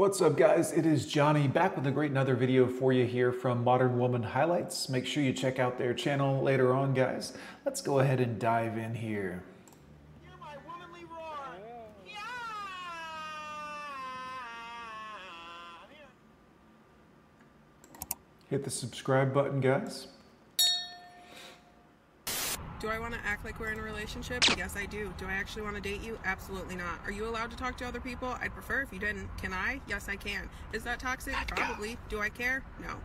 What's up guys, it is Johnny back with a great another video for you here from Modern Woman Highlights. Make sure you check out their channel later on guys. Let's go ahead and dive in here. Hear my womanly roar. Yeah! Hit the subscribe button guys. Do I want to act like we're in a relationship? Yes, I do. Do I actually want to date you? Absolutely not. Are you allowed to talk to other people? I'd prefer if you didn't. Can I? Yes, I can. Is that toxic? Probably. Do I care? No.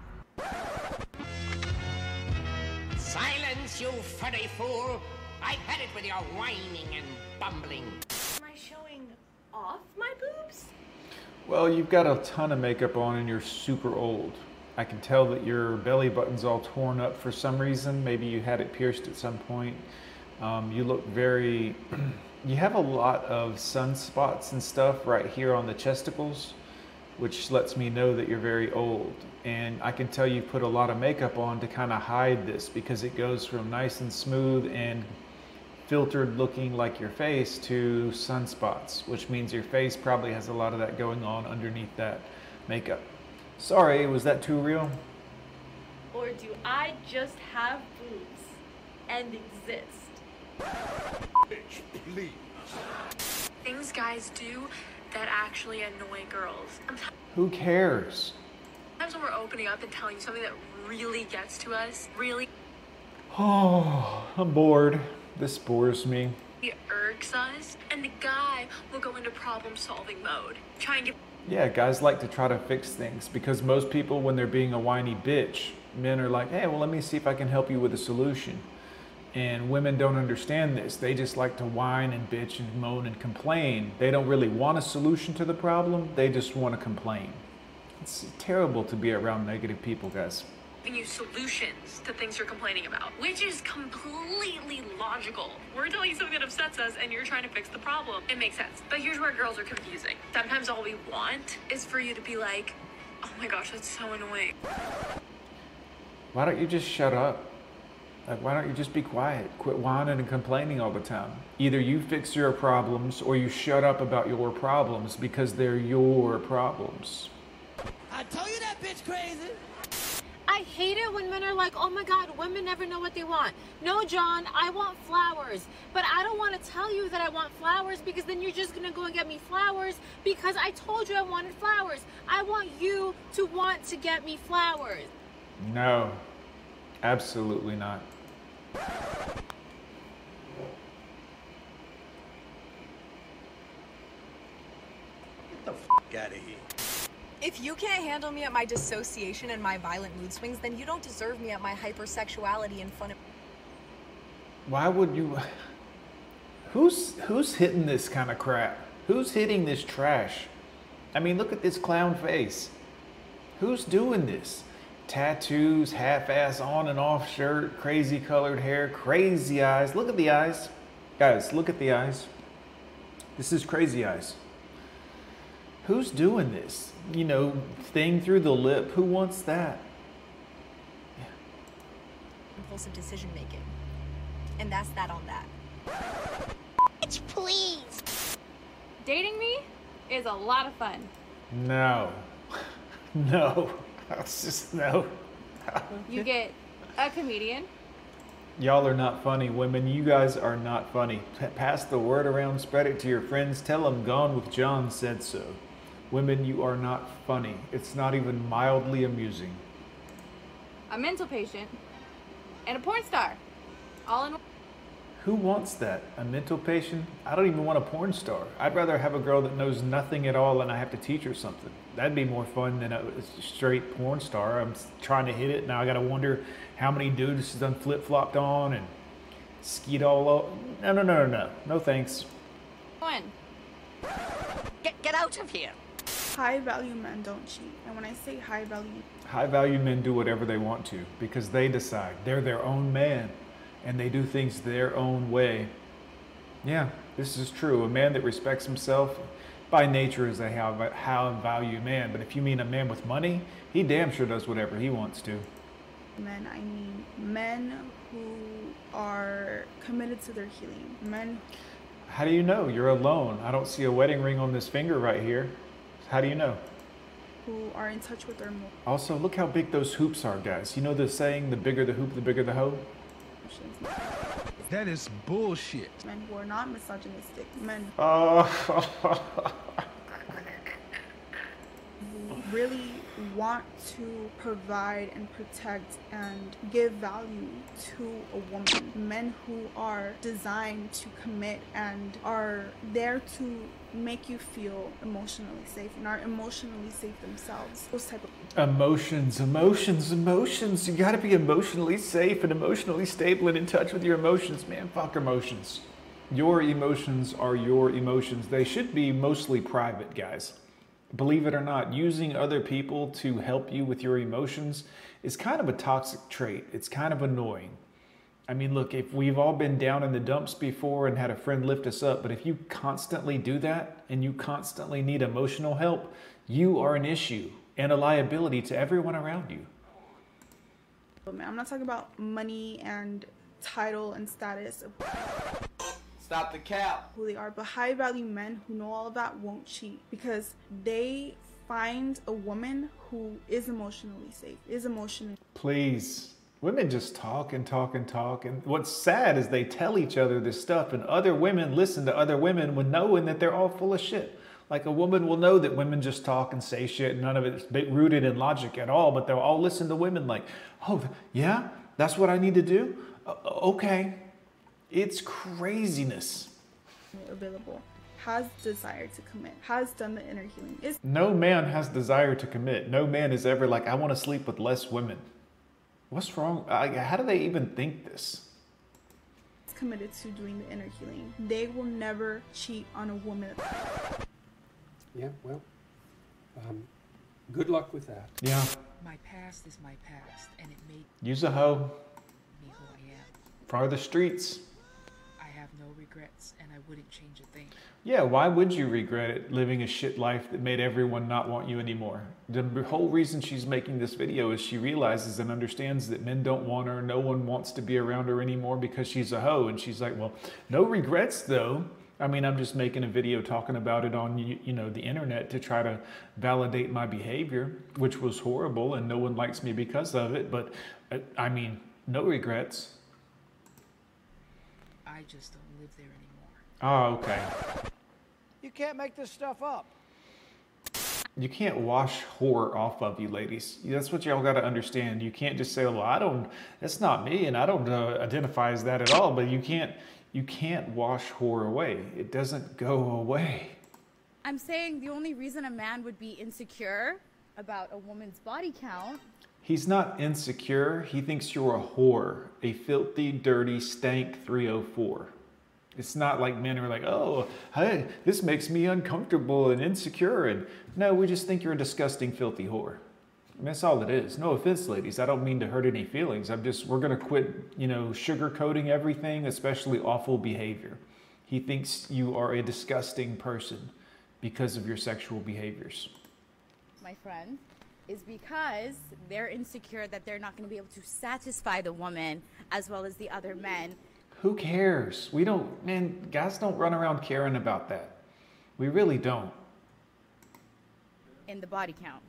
Silence, you fuddy fool! I've had it with your whining and bumbling. Am I showing off my boobs? Well, you've got a ton of makeup on and you're super old. I can tell that your belly button's all torn up for some reason. Maybe you had it pierced at some point. Um, you look very, you have a lot of sunspots and stuff right here on the chesticles, which lets me know that you're very old. And I can tell you put a lot of makeup on to kind of hide this because it goes from nice and smooth and filtered looking like your face to sunspots, which means your face probably has a lot of that going on underneath that makeup. Sorry, was that too real? Or do I just have boobs and exist? Bitch, please. things guys do that actually annoy girls. Who cares? Sometimes when we're opening up and telling you something that really gets to us, really Oh, I'm bored. This bores me. It irks us, and the guy will go into problem solving mode. Try and get Yeah, guys like to try to fix things because most people, when they're being a whiny bitch, men are like, hey, well, let me see if I can help you with a solution. And women don't understand this. They just like to whine and bitch and moan and complain. They don't really want a solution to the problem, they just want to complain. It's terrible to be around negative people, guys. Giving you solutions to things you're complaining about, which is completely logical. We're telling you something that upsets us and you're trying to fix the problem. It makes sense. But here's where girls are confusing. Sometimes all we want is for you to be like, oh my gosh, that's so annoying. Why don't you just shut up? Like, why don't you just be quiet? Quit whining and complaining all the time. Either you fix your problems or you shut up about your problems because they're your problems. I told you that bitch crazy. I hate it when men are like, oh my God, women never know what they want. No, John, I want flowers. But I don't want to tell you that I want flowers because then you're just going to go and get me flowers because I told you I wanted flowers. I want you to want to get me flowers. No, absolutely not. Get the f out of here. If you can't handle me at my dissociation and my violent mood swings, then you don't deserve me at my hypersexuality and fun. Why would you? Who's who's hitting this kind of crap? Who's hitting this trash? I mean, look at this clown face. Who's doing this? Tattoos, half-ass on and off shirt, crazy colored hair, crazy eyes. Look at the eyes, guys. Look at the eyes. This is crazy eyes. Who's doing this? You know, thing through the lip. Who wants that? impulsive decision making. And that's that on that. Bitch, please! Dating me is a lot of fun. No. No. That's just no. You get a comedian, Y'all are not funny, women. You guys are not funny. P- pass the word around, spread it to your friends. Tell them Gone with John said so. Women, you are not funny. It's not even mildly amusing. a mental patient, and a porn star. All in one. Who wants that? A mental patient? I don't even want a porn star. I'd rather have a girl that knows nothing at all and I have to teach her something. That'd be more fun than a straight porn star. I'm trying to hit it. Now I gotta wonder how many dudes she's done flip flopped on and skied all over. No, no, no, no, no. No thanks. One. Get, get out of here! High value men don't cheat. And when I say high value, High value men do whatever they want to because they decide. They're their own man and they do things their own way. Yeah, this is true. A man that respects himself by nature is a high, value man. But if you mean a man with money, he damn sure does whatever he wants to. men, I mean men who are committed to their healing. Men How do you know? You're alone. I don't see a wedding ring on this finger right here. How do you know? who are in touch with their emotions. Also, look how big those hoops are, guys. You know the saying, the bigger the hoop, the bigger the hoe? That is bullshit. Men who are not misogynistic, men Oh, who really want to provide and protect and give value to a woman. Men who are designed to commit and are there to make you feel emotionally safe and are emotionally safe themselves. Those type of emotions, emotions, emotions. You gotta be emotionally safe and emotionally stable and in touch with your emotions, man. Fuck emotions. Your emotions are your emotions. They should be mostly private, guys. Believe it or not, using other people to help you with your emotions is kind of a toxic trait. It's kind of annoying. I mean, look, if we've all been down in the dumps before and had a friend lift us up, but if you constantly do that and you constantly need emotional help, you are an issue and a liability to everyone around you. Oh, man. I'm not talking about money and title and status Stop the cap. who they are, but high value men who know all of that won't cheat because they find a woman who is emotionally safe, is emotionally Please. Women just talk and talk and talk. And what's sad is they tell each other this stuff, and other women listen to other women with knowing that they're all full of shit. Like a woman will know that women just talk and say shit, and none of it's bit- rooted in logic at all, but they'll all listen to women like, oh, yeah, that's what I need to do? Uh, okay. It's craziness. available, has desire to commit, has done the inner healing, is No man has desire to commit. No man is ever like, I want to sleep with less women. What's wrong? I, how do they even think this? committed to doing the inner healing. They will never cheat on a woman. Yeah, well, um, good luck with that. Yeah. My past is my past, and it made Use a hoe me who I am. for the streets. I have no regrets, and I wouldn't change a thing. Yeah, why would you regret it living a shit life that made everyone not want you anymore? The whole reason she's making this video is she realizes and understands that men don't want her, no one wants to be around her anymore because she's a hoe. And she's like, well, no regrets though. I mean, I'm just making a video talking about it on you you know the internet to try to validate my behavior, which was horrible, and no one likes me because of it. But uh, I mean, no regrets. I just don't live there anymore. Oh, okay. You can't make this stuff up. You can't wash horror off of you, ladies. That's what y'all got to understand. You can't just say, "Well, I don't. That's not me, and I don't uh, identify as that at all." But you can't. You can't wash horror away. It doesn't go away. I'm saying the only reason a man would be insecure about a woman's body count. He's not insecure. He thinks you're a whore, a filthy, dirty, stank 304. It's not like men are like, oh, hey, this makes me uncomfortable and insecure. And no, we just think you're a disgusting, filthy whore. I mean, that's all it is. No offense, ladies. I don't mean to hurt any feelings. I'm just, we're going to quit, you know, sugarcoating everything, especially awful behavior. He thinks you are a disgusting person because of your sexual behaviors. my friend, is because they're insecure that they're not going to be able to satisfy the woman as well as the other men. Who cares? We don't, man, guys don't run around caring about that. We really don't. in the body count.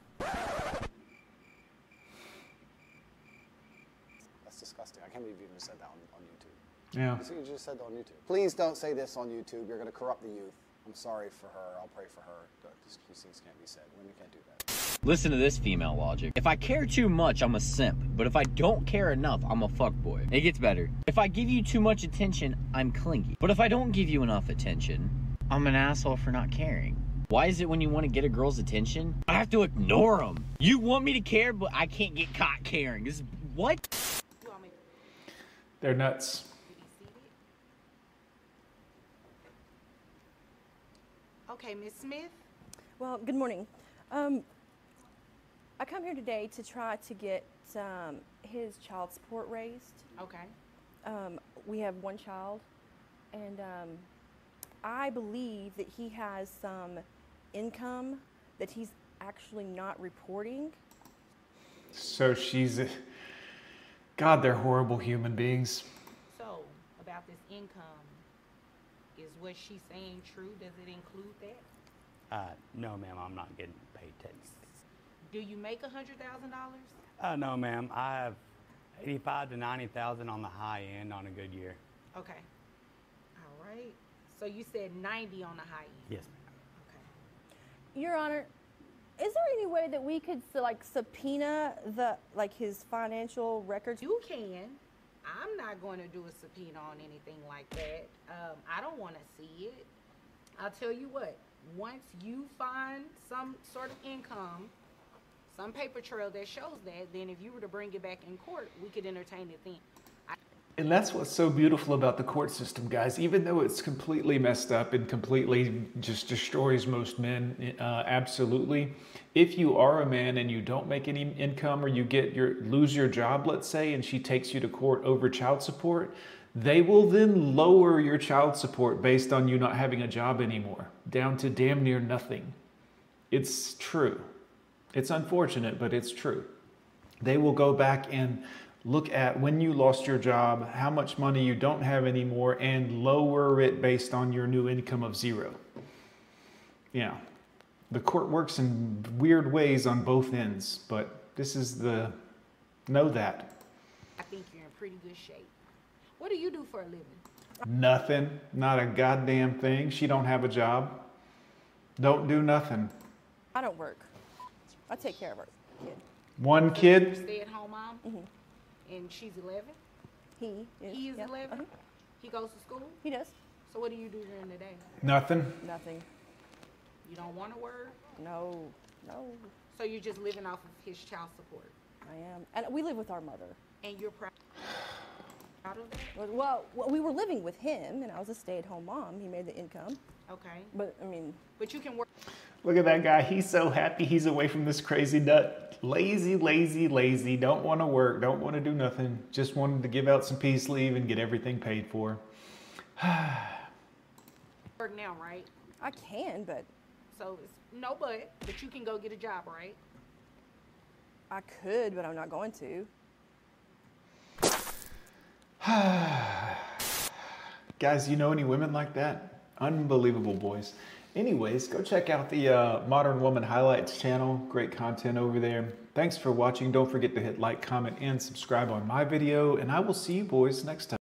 That's disgusting. I can't believe you even said that on, on YouTube. Yeah. You see, you just said that on YouTube. Please don't say this on YouTube. You're going to corrupt the youth. I'm sorry for her. I'll pray for her. These, these things can't be said. Women can't do that. Listen to this female logic. If I care too much, I'm a simp. But if I don't care enough, I'm a fuckboy. It gets better. If I give you too much attention, I'm clingy. But if I don't give you enough attention, I'm an asshole for not caring. Why is it when you want to get a girl's attention, I have to ignore them? You want me to care, but I can't get caught caring. This is what? They're nuts. Okay, Miss Smith. Well, good morning. Um, I come here today to try to get um, his child support raised. Okay. Um, we have one child, and um, I believe that he has some income that he's actually not reporting. So she's a. God, they're horrible human beings. So, about this income, is what she's saying true? Does it include that? Uh, no, ma'am, I'm not getting paid taxes. Do you make a hundred thousand dollars? Uh, no, ma'am. I have 85 to 90,000 on the high end on a good year. Okay. All right. So you said ninety on the high end. Yes, ma'am. Okay. Your Honor, is there any way that we could like subpoena the like his financial records? You can. I'm not going to do a subpoena on anything like that. Um, I don't want to see it. I'll tell you what. Once you find some sort of income, some paper trail that shows that, then if you were to bring it back in court, we could entertain it then. And that's what's so beautiful about the court system, guys. Even though it's completely messed up and completely just destroys most men, uh, absolutely. If you are a man and you don't make any income, or you get your lose your job, let's say, and she takes you to court over child support, they will then lower your child support based on you not having a job anymore, down to damn near nothing. It's true. It's unfortunate, but it's true. They will go back and look at when you lost your job, how much money you don't have anymore, and lower it based on your new income of zero. Yeah. The court works in weird ways on both ends, but this is the know that. I think you're in pretty good shape. What do you do for a living? Nothing, not a goddamn thing. She don't have a job. Don't do nothing. I don't work. I take care of our kid. One kid, Stay at home mom? Mm-hmm. And she's 11? He is. He is yeah. 11? Uh-huh. He goes to school? He does. So what do you do during the day? nothing. Nothing. You don't want to work? No. No. So you're just living off of his child support? I am, and we live with our mother. And you're proud proud of that? Well, well, we were living with him, and I was a stay-at-home mom. He made the income, Okay. but I mean, But you can work. Look at that guy. He's so happy he's away from this crazy nut. Lazy, lazy, lazy. Don't want to work. Don't want to do nothing. Just wanted to give out some peace leave and get everything paid for. Work now, right? I can, but So it's no but, but you can go get a job, right? I could, but I'm not going to. Guys, you know any women like that? Unbelievable, boys. Anyways, go check out the uh, Modern Woman Highlights channel. Great content over there. Thanks for watching. Don't forget to hit like, comment, and subscribe on my video, and I will see you boys next time.